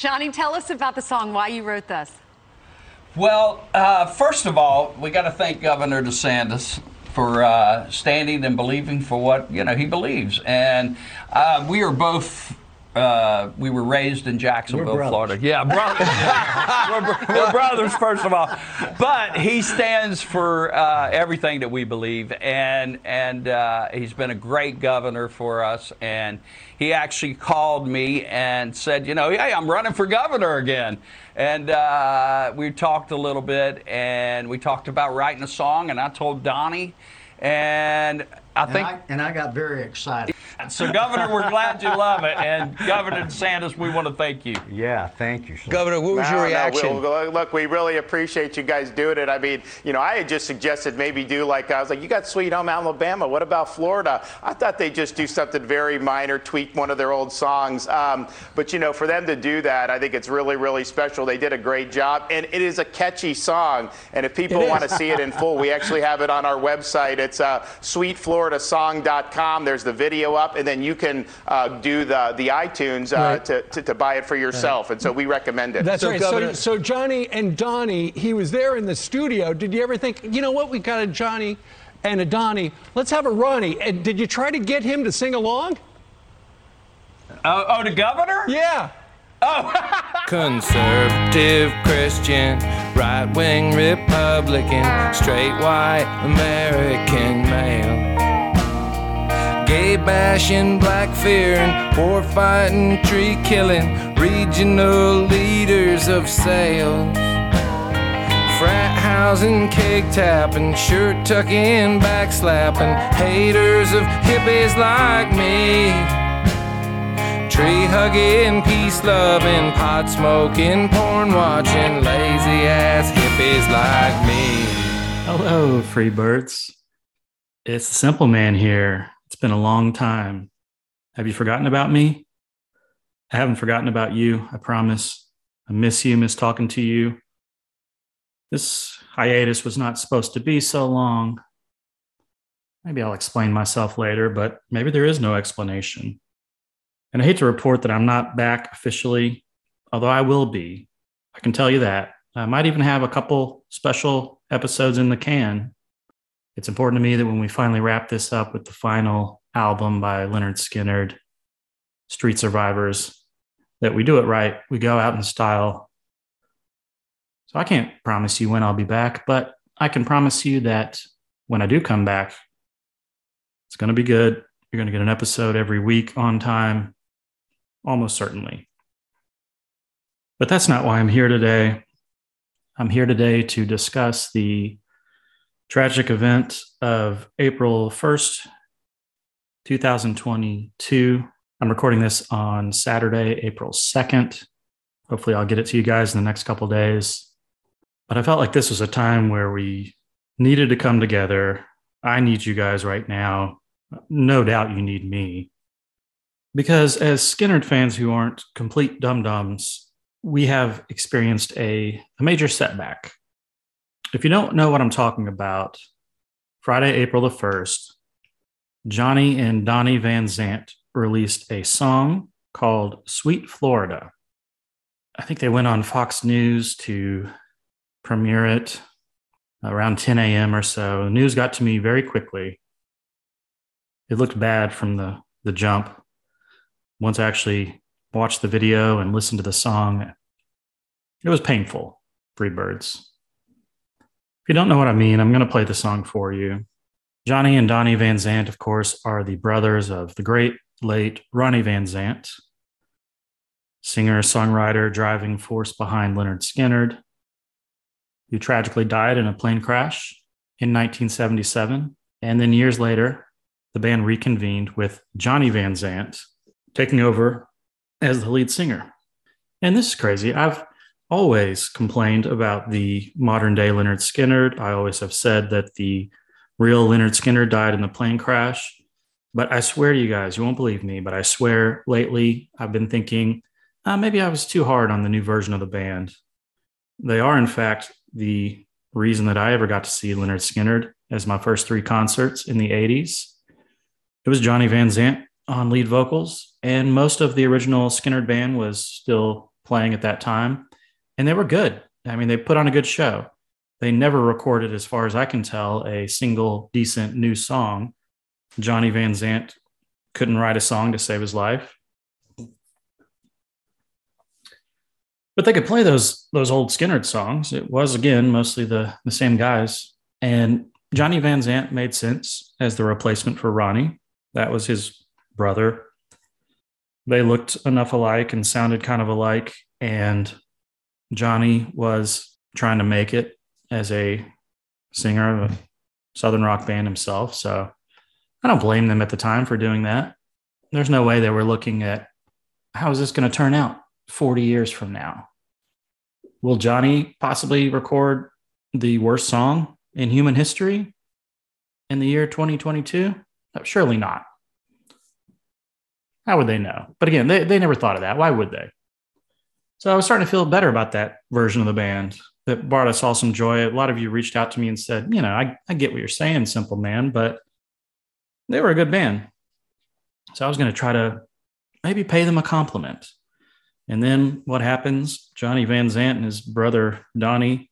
Johnny, tell us about the song, why you wrote this. Well, uh, first of all, we got to thank Governor DeSantis for uh, standing and believing for what you know he believes, and uh, we are both. Uh, we were raised in Jacksonville, Florida. Yeah, brothers. we're, we're, brothers, first of all. But he stands for uh, everything that we believe, and and uh, he's been a great governor for us. And he actually called me and said, you know, hey, I'm running for governor again. And uh, we talked a little bit, and we talked about writing a song. And I told Donnie, and I And think. I, and I got very excited. So, Governor, we're glad you love it. And Governor DeSantis, we want to thank you. Yeah, thank you. Sir. Governor, what was No, your no, reaction? Will, look, we really appreciate you guys doing it. I mean, you know, I had just suggested maybe do like, I was like, you got Sweet Home Alabama. What about Florida? I thought they'd just do something very minor, tweak one of their old songs. Um, but, you know, for them to do that, I think it's really, really special. They did a great job. And it is a catchy song. And if people want to see it in full, we actually have it on our website. It's uh, sweetfloridasong.com. There's the video up. And then you can uh, do the, the iTunes uh, Right. to, to, to buy it for yourself. And so we recommend it. That's So, right. Governor- so, so Johnny and Donnie, he was there in the studio. Did you ever think, you know what, we got a Johnny and a Donnie. Let's have a Ronnie. And did you try to get him to sing along? Oh, oh the governor? Yeah. Oh. Conservative Christian, right wing Republican, straight white American male. Gay bashing, black fearing, war fighting, tree killing, regional leaders of sales. Frat housing, cake tapping, shirt tucking, backslapping, haters of hippies like me. Tree hugging, peace loving, pot smoking, porn watching, lazy ass hippies like me. Hello, Freebirds. It's the Simple Man here. Been a long time. Have you forgotten about me? I haven't forgotten about you, I promise. I miss you, miss talking to you. This hiatus was not supposed to be so long. Maybe I'll explain myself later, but maybe there is no explanation. And I hate to report that I'm not back officially, although I will be. I can tell you that. I might even have a couple special episodes in the can. It's important to me that when we finally wrap this up with the final album by Lynyrd Skynyrd, Street Survivors, that we do it right. We go out in style. So I can't promise you when I'll be back, but I can promise you that when I do come back, it's going to be good. You're going to get an episode every week on time, almost certainly. But that's not why I'm here today. I'm here today to discuss the tragic event of April 1st, 2022. I'm recording this on Saturday, April 2nd. Hopefully, I'll get it to you guys in the next couple days. But I felt like this was a time where we needed to come together. I need you guys right now. No doubt you need me. Because as Skynyrd fans who aren't complete dum dums, we have experienced a, a major setback. If you don't know what I'm talking about, Friday, April the 1st, Johnny and Donnie Van Zant released a song called Sweet Florida. I think they went on Fox News to premiere it around 10 a.m. or so. The news got to me very quickly. It looked bad from the, the jump. Once I actually watched the video and listened to the song, it was painful. Free birds. You don't know what I mean, I'm going to play the song for you. Johnny and Donnie Van Zant, of course, are the brothers of the great late Ronnie Van Zant, singer, songwriter, driving force behind Lynyrd Skynyrd, who tragically died in a plane crash in 1977. And then years later, the band reconvened with Johnny Van Zant taking over as the lead singer. And this is crazy. I've always complained about the modern day Lynyrd Skynyrd. I always have said that the real Lynyrd Skynyrd died in the plane crash. But I swear to you guys, you won't believe me, but I swear lately I've been thinking uh, maybe I was too hard on the new version of the band. They are, in fact, the reason that I ever got to see Lynyrd Skynyrd as my first three concerts in the 80s. It was Johnny Van Zant on lead vocals, and most of the original Skynyrd band was still playing at that time, and they were good. I mean, they put on a good show. They never recorded, as far as I can tell, a single decent new song. Johnny Van Zant couldn't write a song to save his life. But they could play those those old Skynyrd songs. It was again mostly the the same guys. And Johnny Van Zant made sense as the replacement for Ronnie. That was his brother. They looked enough alike and sounded kind of alike. And Johnny was trying to make it as a singer of a Southern rock band himself. So I don't blame them at the time for doing that. There's no way they were looking at how is this going to turn out 40 years from now? Will Johnny possibly record the worst song in human history in the year 2022? Uh, surely not. How would they know? But again, they, they never thought of that. Why would they? So I was starting to feel better about that version of the band that brought us all some joy. A lot of you reached out to me and said, you know, I, I get what you're saying, Simple Man, but they were a good band. So I was going to try to maybe pay them a compliment. And then what happens? Johnny Van Zant and his brother Donnie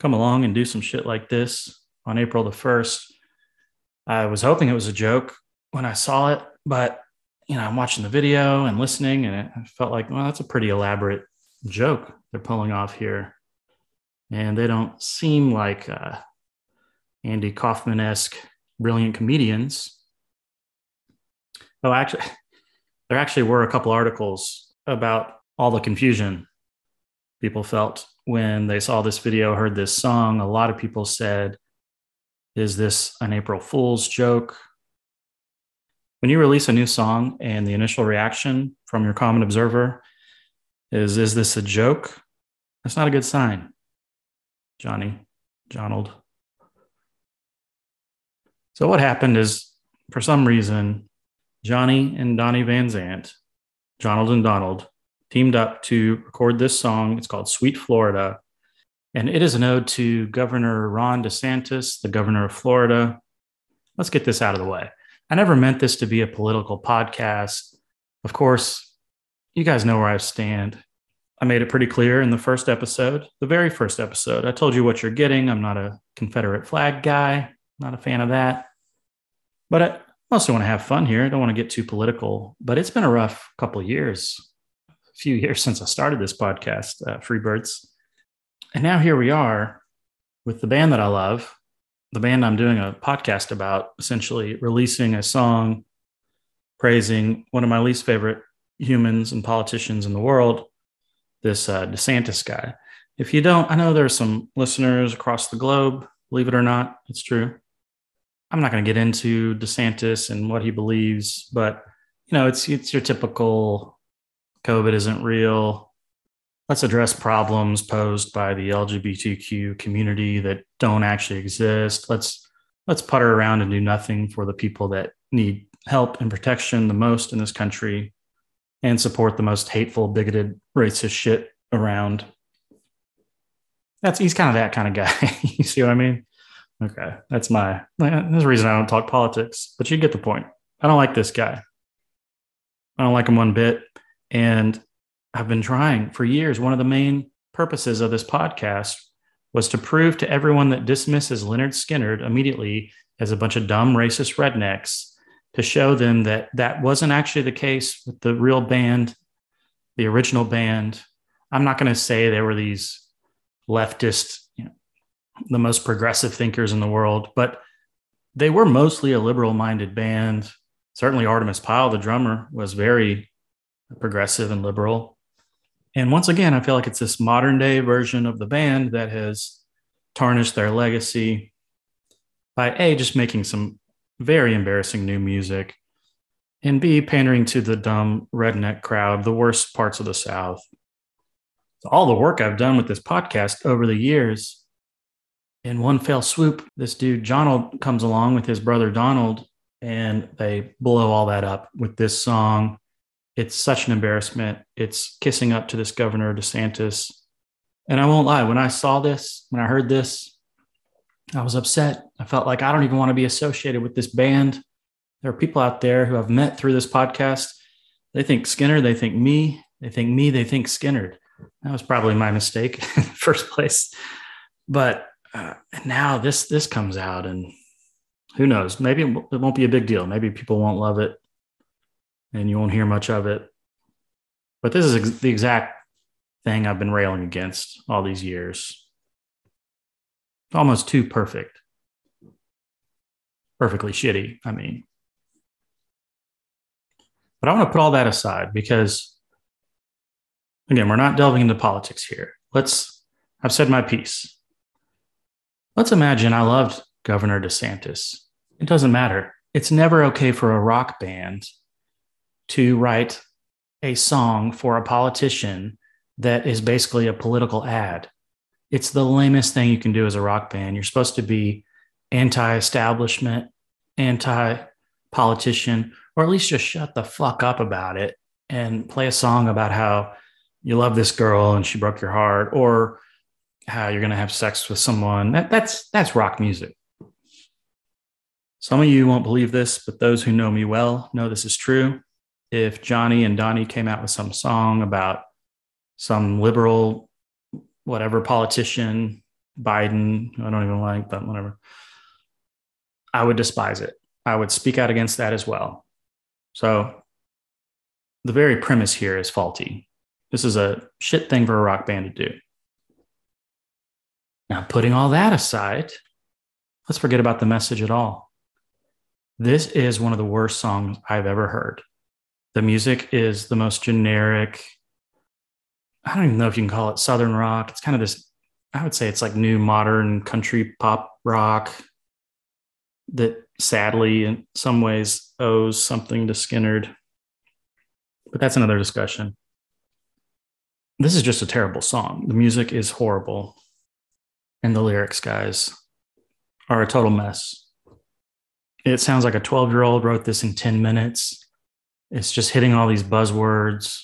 come along and do some shit like this on April the 1st. I was hoping it was a joke when I saw it, but you know, I'm watching the video and listening, and it felt like, well, that's a pretty elaborate joke they're pulling off here. And they don't seem like uh, Andy Kaufman esque brilliant comedians. Oh, actually, there actually were a couple articles about all the confusion people felt when they saw this video, heard this song. A lot of people said, Is this an April Fool's joke? When you release a new song and the initial reaction from your common observer is, Is this a joke? That's not a good sign, Johnny, Johnald. So, what happened is, for some reason, Johnny and Donnie Van Zant, Johnald and Donald, teamed up to record this song. It's called Sweet Florida. And it is an ode to Governor Ron DeSantis, the governor of Florida. Let's get this out of the way. I never meant this to be a political podcast. Of course, you guys know where I stand. I made it pretty clear in the first episode, the very first episode. I told you what you're getting. I'm not a Confederate flag guy, not a fan of that. But I also want to have fun here. I don't want to get too political, but it's been a rough couple years a few years since I started this podcast, uh, Freebirds. And now here we are with the band that I love, the band I'm doing a podcast about, essentially releasing a song praising one of my least favorite humans and politicians in the world, this uh, DeSantis guy. If you don't, I know there's some listeners across the globe, believe it or not, it's true. I'm not going to get into DeSantis and what he believes, but you know, it's it's your typical COVID isn't real. Let's address problems posed by the LGBTQ community that don't actually exist. Let's let's putter around and do nothing for the people that need help and protection the most in this country and support the most hateful, bigoted, racist shit around. That's he's kind of that kind of guy. you see what I mean? Okay, that's my there's a reason I don't talk politics, but you get the point. I don't like this guy. I don't like him one bit. And I've been trying for years. One of the main purposes of this podcast was to prove to everyone that dismisses Lynyrd Skynyrd immediately as a bunch of dumb racist rednecks to show them that that wasn't actually the case with the real band, the original band. I'm not going to say there were these leftist, you know, the most progressive thinkers in the world, but they were mostly a liberal minded band. Certainly, Artimus Pyle, the drummer, was very progressive and liberal. And once again, I feel like it's this modern day version of the band that has tarnished their legacy by A, just making some very embarrassing new music, and B, pandering to the dumb redneck crowd, the worst parts of the South. All the work I've done with this podcast over the years, in one fell swoop, this dude, Donald, comes along with his brother Donald, and they blow all that up with this song it's such an embarrassment. It's kissing up to this governor DeSantis. And I won't lie, when I saw this, when I heard this, I was upset. I felt like I don't even want to be associated with this band. There are people out there who I've met through this podcast. They think Skynyrd, they think me, they think me, they think Skynyrd. That was probably my mistake in the first place. But uh, now this this comes out, and who knows? Maybe it won't be a big deal. Maybe people won't love it, and you won't hear much of it. But this is ex- the exact thing I've been railing against all these years. Almost too perfect. Perfectly shitty, I mean. But I want to put all that aside because, again, we're not delving into politics here. Let's, I've said my piece. Let's imagine I loved Governor DeSantis. It doesn't matter. It's never okay for a rock band to write a song for a politician that is basically a political ad. It's the lamest thing you can do as a rock band. You're supposed to be anti establishment, anti politician, or at least just shut the fuck up about it and play a song about how you love this girl and she broke your heart or how you're going to have sex with someone. That, that's that's rock music. Some of you won't believe this, but those who know me well know this is true. If Johnny and Donnie came out with some song about some liberal, whatever politician, Biden, I don't even like, but whatever, I would despise it. I would speak out against that as well. So the very premise here is faulty. This is a shit thing for a rock band to do. Now, putting all that aside, let's forget about the message at all. This is one of the worst songs I've ever heard. The music is the most generic. I don't even know if you can call it Southern rock. It's kind of this, I would say it's like new modern country pop rock that sadly, in some ways, owes something to Skynyrd. But that's another discussion. This is just a terrible song. The music is horrible. And the lyrics, guys, are a total mess. It sounds like a 12 year old wrote this in 10 minutes. It's just hitting all these buzzwords.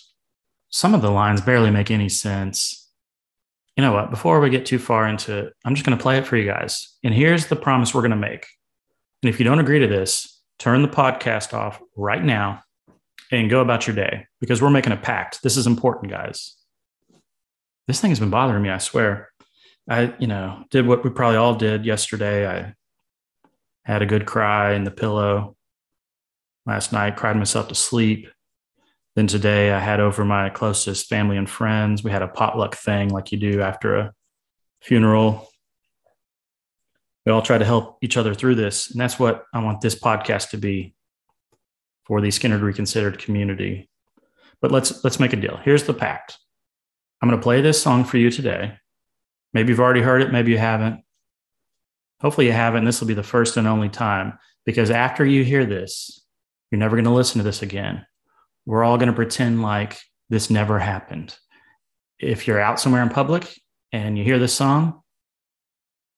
Some of the lines barely make any sense. You know what? Before we get too far into it, I'm just going to play it for you guys. And here's the promise we're going to make. And if you don't agree to this, turn the podcast off right now and go about your day because we're making a pact. This is important, guys. This thing has been bothering me, I swear. I, you know, did what we probably all did yesterday. I had a good cry in the pillow last night, cried myself to sleep. Then today I had over my closest family and friends. We had a potluck thing like you do after a funeral we all try to help each other through this. And that's what I want this podcast to be for the Skynyrd Reconsidered community. But let's let's make a deal. Here's the pact. I'm going to play this song for you today. Maybe you've already heard it, maybe you haven't. Hopefully you haven't. This will be the first and only time because after you hear this, you're never going to listen to this again. We're all going to pretend like this never happened. If you're out somewhere in public and you hear this song,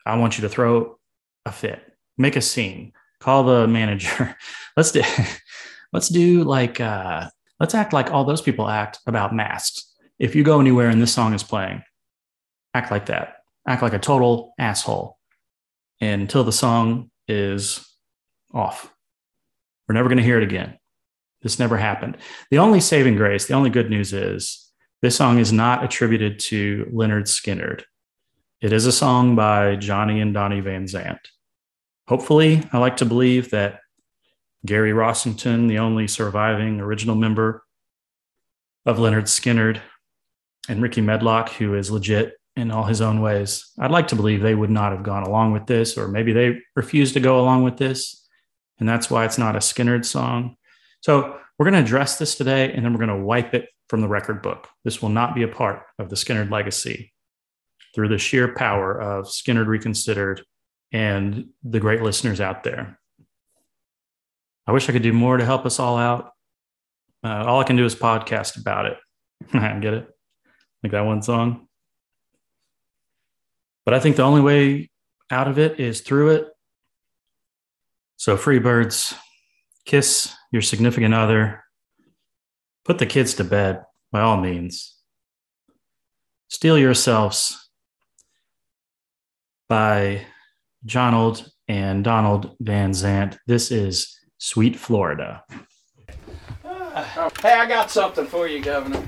I want you to throw a fit, make a scene, call the manager. let's do, let's do like, uh, let's act like all those people act about masks. If you go anywhere and this song is playing, act like that. Act like a total asshole until the song is off. We're never going to hear it again. This never happened. The only saving grace, the only good news is this song is not attributed to Lynyrd Skynyrd. It is a song by Johnny and Donnie Van Zant. Hopefully, I like to believe that Gary Rossington, the only surviving original member of Lynyrd Skynyrd, and Rickey Medlocke, who is legit in all his own ways, I'd like to believe they would not have gone along with this, or maybe they refused to go along with this. And that's why it's not a Skynyrd song. So we're going to address this today, and then we're going to wipe it from the record book. This will not be a part of the Skynyrd legacy through the sheer power of Skynyrd Reconsidered and the great listeners out there. I wish I could do more to help us all out. Uh, all I can do is podcast about it. I get it? Like that one song. But I think the only way out of it is through it. So, free birds, kiss your significant other, put the kids to bed by all means. Steel yourselves by Jonald and Donald Van Zant. This is Sweet Florida. Hey, I got something for you, Governor.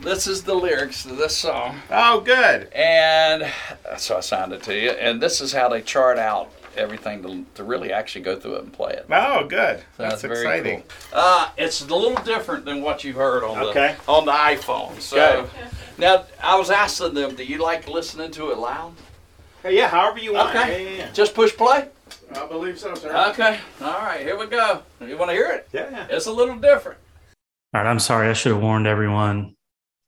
this is the lyrics to this song. Oh, good. And so I signed it to you. And this is how they chart out everything to, to really actually go through it and play it. Oh, good. So That's very exciting. cool. Uh, it's a little different than what you've heard on Okay. the on the iPhone. So Good. now I was asking them, do you like listening to it loud? Yeah, however you want. Okay. Yeah, yeah, Just push play. I believe so, sir. Okay. All right. Here we go. You want to hear it? yeah. It's a little different. All right, I'm sorry. I should have warned everyone.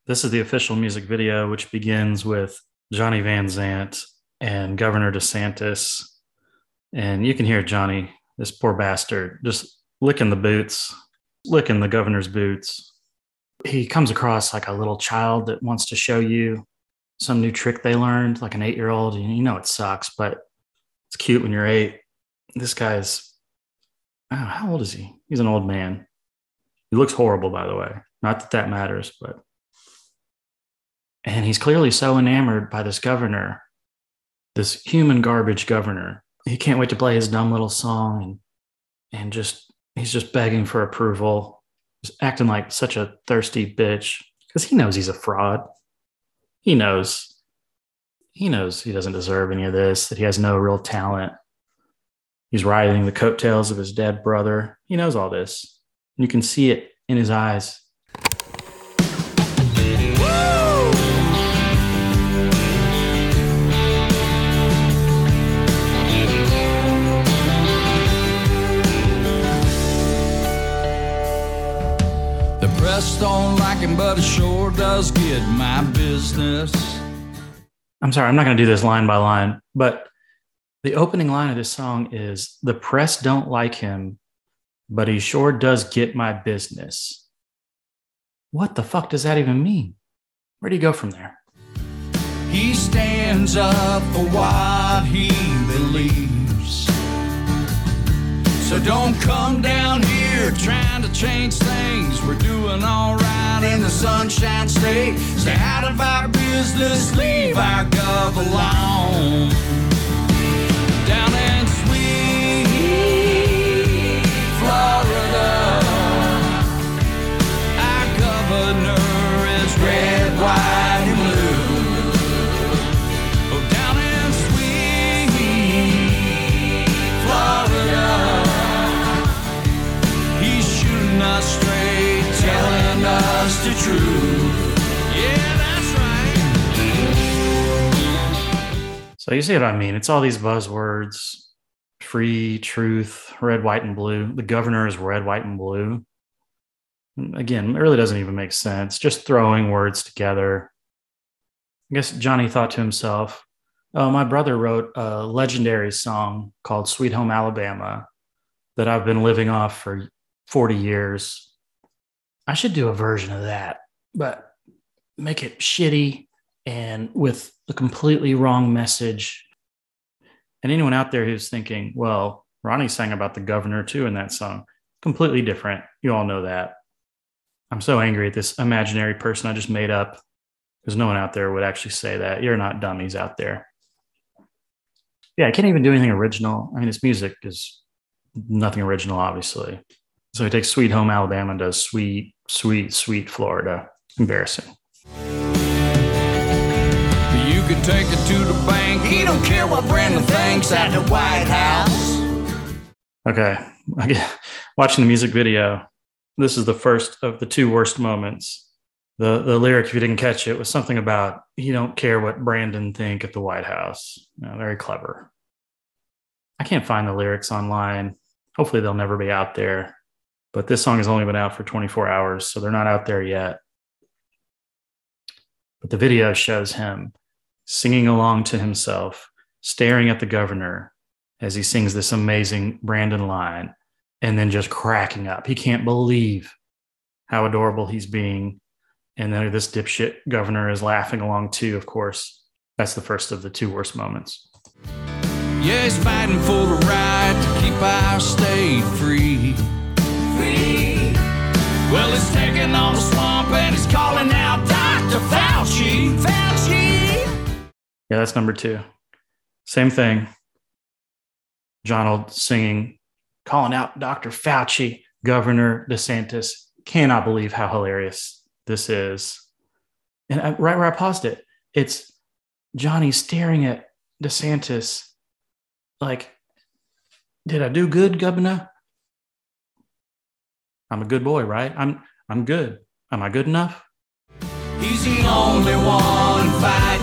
This is the official music video, which begins with Johnny Van Zant and Governor DeSantis. And you can hear Johnny, this poor bastard, just licking the boots, licking the governor's boots. He comes across like a little child that wants to show you some new trick they learned, like an eight year old. You know, it sucks, but it's cute when you're eight. This guy's, oh, how old is he? He's an old man. He looks horrible, by the way. Not that that matters, but. And he's clearly so enamored by this governor, this human garbage governor. He can't wait to play his dumb little song and, and just, he's just begging for approval, just acting like such a thirsty bitch because he knows he's a fraud. He knows, he knows he doesn't deserve any of this, that he has no real talent. He's riding the coattails of his dead brother. He knows all this. And You can see it in his eyes. Don't like him, but it sure does get my business. I'm sorry, I'm not going to do this line by line, but the opening line of this song is The press don't like him, but he sure does get my business. What the fuck does that even mean? Where do you go from there? He stands up for what he believes. So don't come down here trying to change things. We're doing all right in the Sunshine State. Stay out of our business, leave our gov alone. Down in sweet Florida, our governor is red, white, So you see what I mean? It's all these buzzwords free, truth, red, white, and blue. The governor is red, white, and blue. Again, it really doesn't even make sense. Just throwing words together. I guess Johnny thought to himself, oh, my brother wrote a legendary song called Sweet Home Alabama that I've been living off for 40 years. I should do a version of that, but make it shitty and with a completely wrong message. And anyone out there who's thinking, well, Ronnie sang about the governor too in that song, completely different. You all know that. I'm so angry at this imaginary person I just made up because no one out there would actually say that. You're not dummies out there. Yeah, I can't even do anything original. I mean, this music is nothing original, obviously. So he takes Sweet Home Alabama and does Sweet, Sweet, Sweet Florida. Embarrassing. Take it to the bank. He don't care what Brandon thinks at the White House. Okay. Watching the music video, this is the first of the two worst moments. The the lyric, if you didn't catch it, was something about you don't care what Brandon think at the White House. Know, very clever. I can't find the lyrics online. Hopefully they'll never be out there. But this song has only been out for 24 hours, so they're not out there yet. But the video shows him singing along to himself, staring at the governor as he sings this amazing Brandon line and then just cracking up. He can't believe how adorable he's being. And then this dipshit governor is laughing along too, of course. That's the first of the two worst moments. Yeah, he's fighting for the right to keep our state free. Free. Well, he's taking on the swamp and he's calling out Dr. Fauci. Fauci. Yeah, that's number two. Same thing. Donald singing, calling out Dr. Fauci, Governor DeSantis. Cannot believe how hilarious this is. And I, right where I paused it, it's Johnny staring at DeSantis like, did I do good, Governor? I'm a good boy, right? I'm I'm good. Am I good enough? He's the only one fighting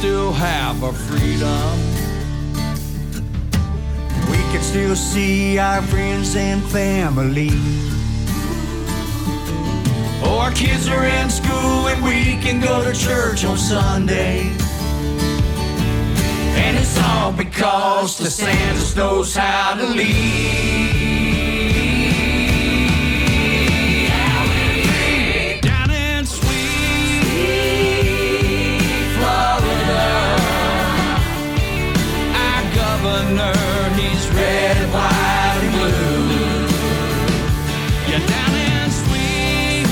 still have our freedom. We can still see our friends and family. Oh, our kids are in school and we can go to church on Sunday. And it's all because DeSantis knows how to lead. Governor, red, white, and blue. Yeah, down in sweet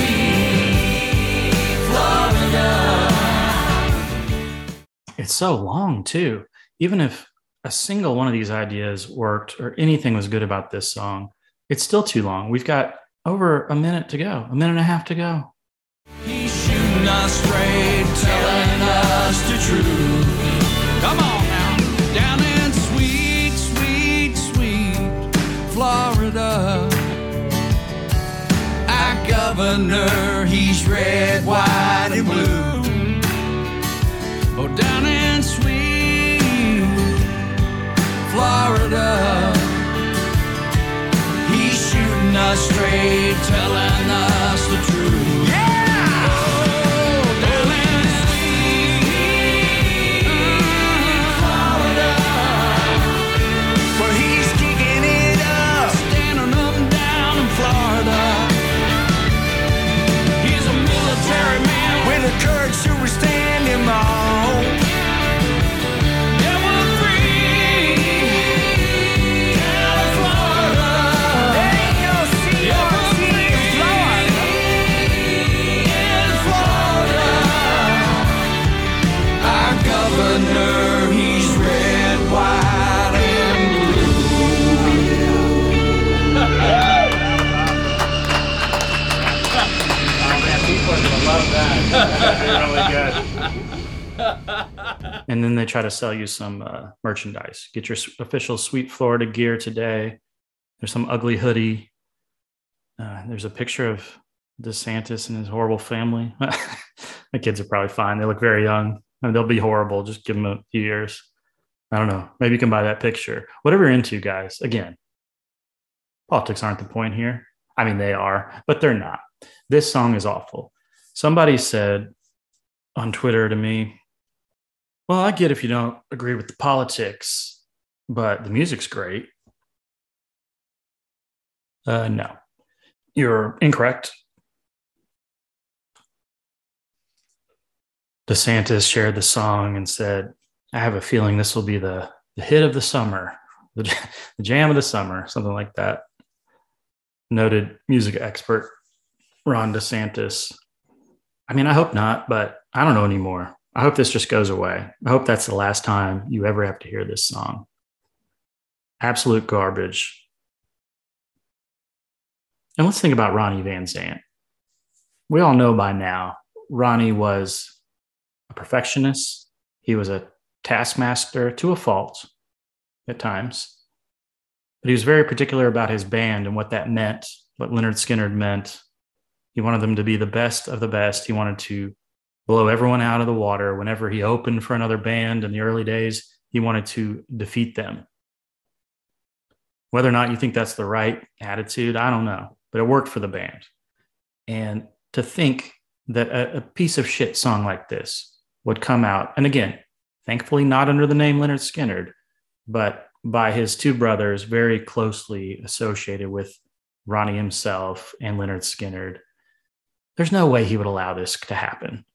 Florida. It's so long too. Even if a single one of these ideas worked or anything was good about this song, it's still too long. We've got over a minute to go, a minute and a half to go. He's shooting us straight, telling us the he's red, white, and blue. Oh, down in sweet Florida. He's shooting us straight, telling And then they try to sell you some uh, merchandise. Get your official Sweet Florida gear today. There's some ugly hoodie. Uh, there's a picture of DeSantis and his horrible family. the kids are probably fine. They look very young. I mean, they'll be horrible. Just give them a few years. I don't know. Maybe you can buy that picture. Whatever you're into, guys. Again, politics aren't the point here. I mean, they are, but they're not. This song is awful. Somebody said on Twitter to me, well, I get if you don't agree with the politics, but the music's great. Uh, no, you're incorrect. DeSantis shared the song and said, I have a feeling this will be the, the hit of the summer, the, the jam of the summer, something like that. Noted music expert Ron DeSantis. I mean, I hope not, but I don't know anymore. I hope this just goes away. I hope that's the last time you ever have to hear this song. Absolute garbage. And let's think about Ronnie Van Zant. We all know by now, Ronnie was a perfectionist. He was a taskmaster to a fault at times. But he was very particular about his band and what that meant, what Lynyrd Skynyrd meant. He wanted them to be the best of the best. He wanted to blow everyone out of the water. Whenever he opened for another band in the early days, he wanted to defeat them. Whether or not you think that's the right attitude, I don't know, but it worked for the band. And to think that a, a piece of shit song like this would come out, and again, thankfully not under the name Lynyrd Skynyrd, but by his two brothers, very closely associated with Ronnie himself, and Lynyrd Skynyrd. There's no way he would allow this to happen.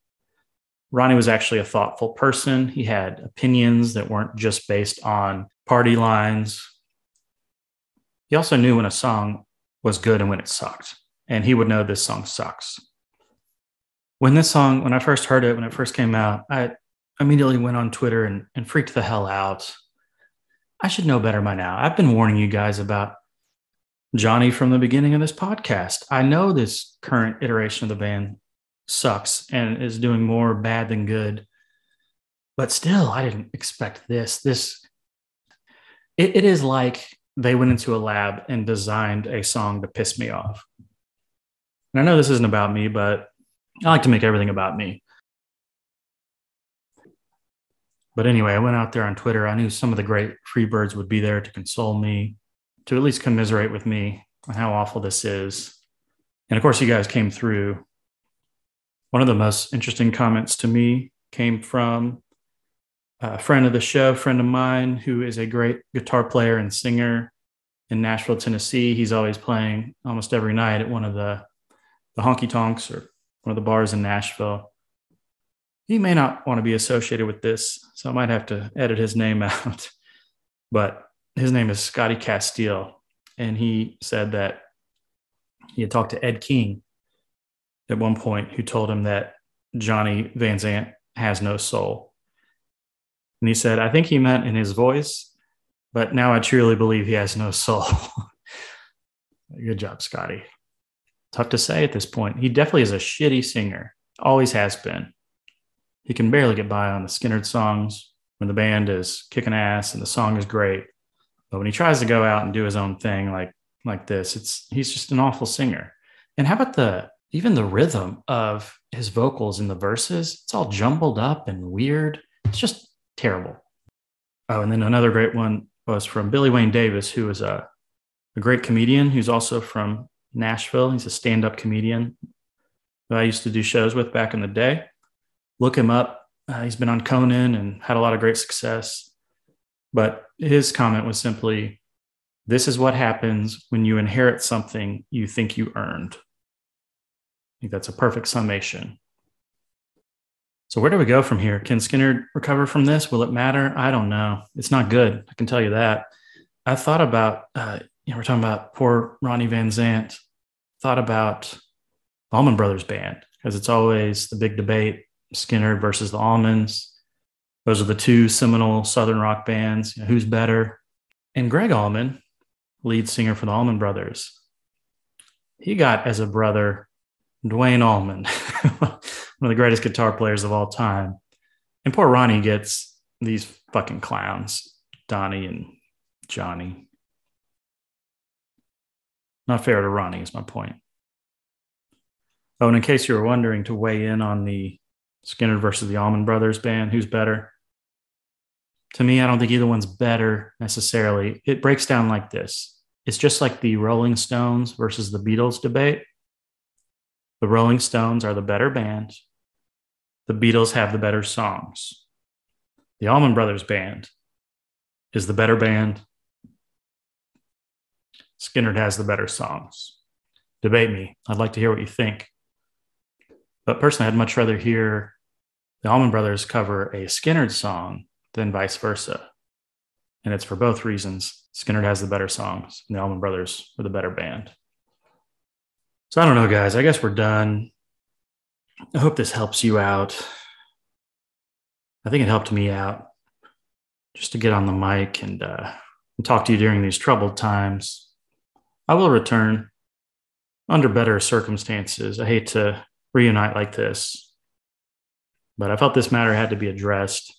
Ronnie was actually a thoughtful person. He had opinions that weren't just based on party lines. He also knew when a song was good and when it sucked. And he would know this song sucks. When this song, when I first heard it, when it first came out, I immediately went on Twitter and, and freaked the hell out. I should know better by now. I've been warning you guys about Johnny from the beginning of this podcast. I know this current iteration of the band sucks and is doing more bad than good. But still, I didn't expect this. This it, it is like they went into a lab and designed a song to piss me off. And I know this isn't about me, but I like to make everything about me. But anyway, I went out there on Twitter. I knew some of the great Freebirds would be there to console me, to at least commiserate with me on how awful this is. And of course, you guys came through. One of the most interesting comments to me came from uh, a friend of the show, friend of mine, who is a great guitar player and singer in Nashville, Tennessee. He's always playing almost every night at one of the, the honky tonks or one of the bars in Nashville he may not want to be associated with this, so I might have to edit his name out. but his name is Scotty Castile, and he said that he had talked to Ed King at one point, who told him that Johnny Van Zant has no soul. And he said, I think he meant in his voice, but now I truly believe he has no soul. Good job, Scotty. Tough to say at this point. He definitely is a shitty singer, always has been he can barely get by on the Skynyrd songs when the band is kicking ass and the song is great. But when he tries to go out and do his own thing like like this, it's he's just an awful singer. And how about the even the rhythm of his vocals in the verses? It's all jumbled up and weird. It's just terrible. Oh, and then another great one was from Billy Wayne Davis, who is a, a great comedian who's also from Nashville. He's a stand-up comedian that I used to do shows with back in the day look him up. Uh, he's been on Conan and had a lot of great success. But his comment was simply, This is what happens when you inherit something you think you earned. Think that's a perfect summation. So, where do we go from here? Can Skynyrd recover from this? Will it matter? I don't know. It's not good. I can tell you that. I thought about, uh, you know, we're talking about poor Ronnie Van Zant, thought about Allman Brothers Band, because it's always the big debate Skynyrd versus the Allmans. Those are the two seminal Southern rock bands. You know, who's better? And Gregg Allman, lead singer for the Allman Brothers, he got as a brother Duane Allman, one of the greatest guitar players of all time. And poor Ronnie gets these fucking clowns, Donnie and Johnny. Not fair to Ronnie, is my point. Oh, and in case you were wondering to weigh in on the Skynyrd versus the Allman Brothers band. Who's better? To me, I don't think either one's better necessarily. It breaks down like this it's just like the Rolling Stones versus the Beatles debate. The Rolling Stones are the better band, the Beatles have the better songs. The Allman Brothers band is the better band. Skynyrd has the better songs. Debate me. I'd like to hear what you think. But personally, I'd much rather hear the Allman Brothers cover a Skynyrd song than vice versa. And it's for both reasons. Skynyrd has the better songs, and the Allman Brothers are the better band. So I don't know, guys. I guess we're done. I hope this helps you out. I think it helped me out just to get on the mic and, uh, and talk to you during these troubled times. I will return under better circumstances. I hate to reunite like this, but I felt this matter had to be addressed.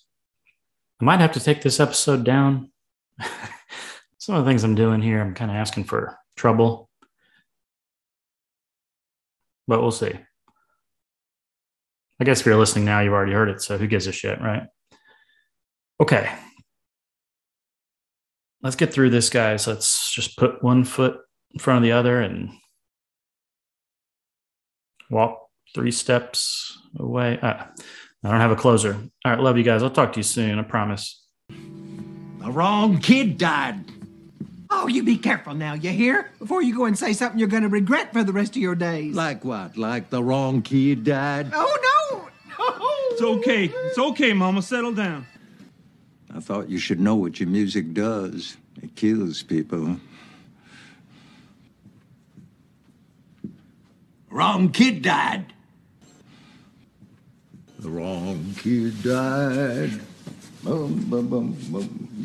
I might have to take this episode down. Some of the things I'm doing here, I'm kind of asking for trouble, but we'll see. I guess if you're listening now, you've already heard it, so who gives a shit, right? Okay. Let's get through this, guys. Let's just put one foot in front of the other and walk three steps away. Uh, I don't have a closer. All right, love you guys. I'll talk to you soon. I promise. The wrong kid died. Oh, you be careful now, you hear? Before you go and say something you're going to regret for the rest of your days. Like what? Like the wrong kid died? Oh, no! No! It's okay. It's okay, Mama. Settle down. I thought you should know what your music does. It kills people. Wrong kid died. The wrong kid died. Boom, boom, boom, boom,